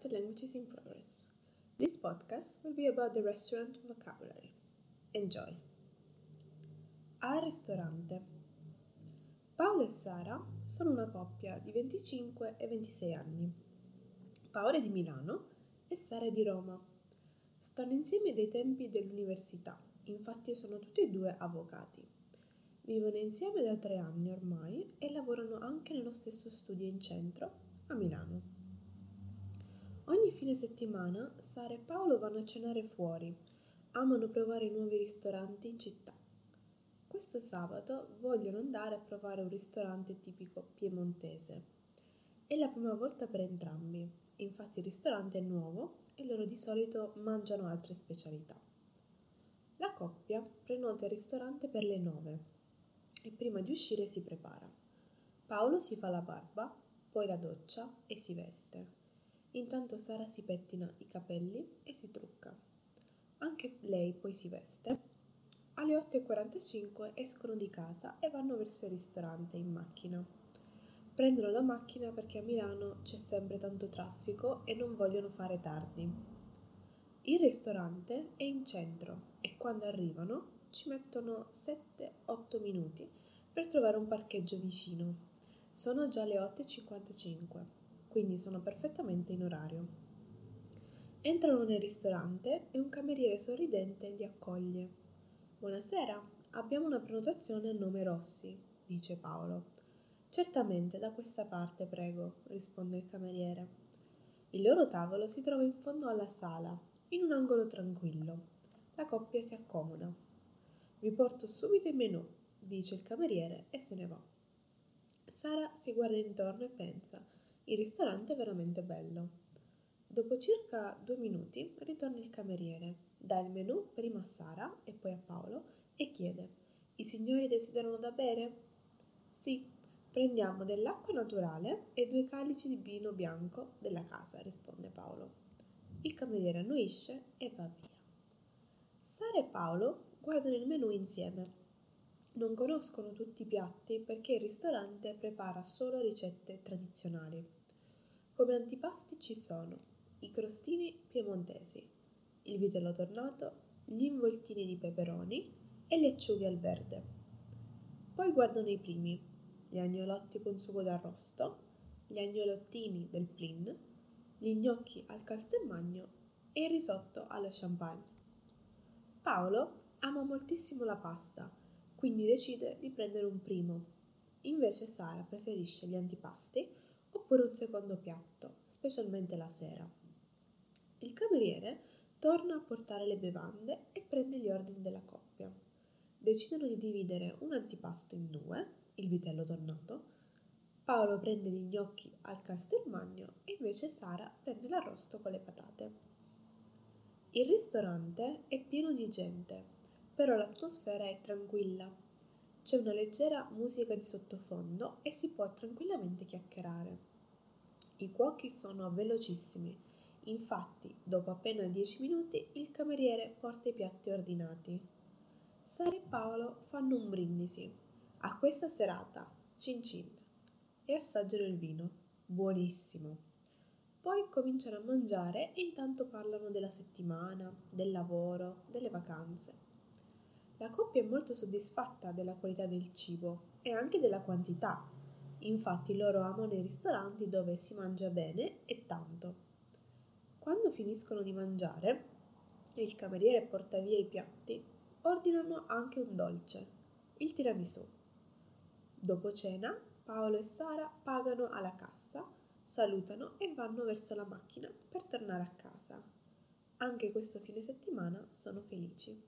to Languages in Progress. This podcast will be about the restaurant vocabulary. Enjoy! Al ristorante. Paolo e Sara sono una coppia di 25 e 26 anni. Paolo è di Milano e Sara è di Roma. Stanno insieme dai tempi dell'università, infatti sono tutti e due avvocati. Vivono insieme da tre anni ormai e lavorano anche nello stesso studio in centro a Milano. Ogni fine settimana Sara e Paolo vanno a cenare fuori. Amano provare nuovi ristoranti in città. Questo sabato vogliono andare a provare un ristorante tipico piemontese. È la prima volta per entrambi, infatti il ristorante è nuovo e loro di solito mangiano altre specialità. La coppia prenota il ristorante per le nove e prima di uscire si prepara. Paolo si fa la barba, poi la doccia e si veste. Intanto Sara si pettina i capelli e si trucca. Anche lei poi si veste. Alle 8.45 escono di casa e vanno verso il ristorante in macchina. Prendono la macchina perché a Milano c'è sempre tanto traffico e non vogliono fare tardi. Il ristorante è in centro e quando arrivano ci mettono 7-8 minuti per trovare un parcheggio vicino. Sono già le 8.55 quindi sono perfettamente in orario. Entrano nel ristorante e un cameriere sorridente li accoglie. Buonasera, abbiamo una prenotazione a nome Rossi, dice Paolo. Certamente, da questa parte, prego, risponde il cameriere. Il loro tavolo si trova in fondo alla sala, in un angolo tranquillo. La coppia si accomoda. Vi porto subito il menù, dice il cameriere e se ne va. Sara si guarda intorno e pensa il ristorante è veramente bello. Dopo circa due minuti ritorna il cameriere, dà il menù prima a Sara e poi a Paolo e chiede: I signori desiderano da bere? Sì, prendiamo dell'acqua naturale e due calici di vino bianco della casa, risponde Paolo. Il cameriere annuisce e va via. Sara e Paolo guardano il menù insieme. Non conoscono tutti i piatti perché il ristorante prepara solo ricette tradizionali. Come antipasti ci sono i crostini piemontesi, il vitello tornato, gli involtini di peperoni e le acciughe al verde. Poi guardano i primi, gli agnolotti con sugo d'arrosto, gli agnolottini del plin, gli gnocchi al calzemagno e il risotto allo champagne. Paolo ama moltissimo la pasta, quindi decide di prendere un primo. Invece Sara preferisce gli antipasti oppure un secondo piatto, specialmente la sera. Il cameriere torna a portare le bevande e prende gli ordini della coppia. Decidono di dividere un antipasto in due, il vitello tornato, Paolo prende gli gnocchi al castelmagno e invece Sara prende l'arrosto con le patate. Il ristorante è pieno di gente, però l'atmosfera è tranquilla. C'è una leggera musica di sottofondo e si può tranquillamente chiacchierare. I cuochi sono velocissimi, infatti dopo appena dieci minuti il cameriere porta i piatti ordinati. Sara e Paolo fanno un brindisi a questa serata, cin cin, e assaggiano il vino, buonissimo. Poi cominciano a mangiare e intanto parlano della settimana, del lavoro, delle vacanze. La coppia è molto soddisfatta della qualità del cibo e anche della quantità Infatti loro amano i ristoranti dove si mangia bene e tanto. Quando finiscono di mangiare e il cameriere porta via i piatti, ordinano anche un dolce, il tiramisù. Dopo cena, Paolo e Sara pagano alla cassa, salutano e vanno verso la macchina per tornare a casa. Anche questo fine settimana sono felici.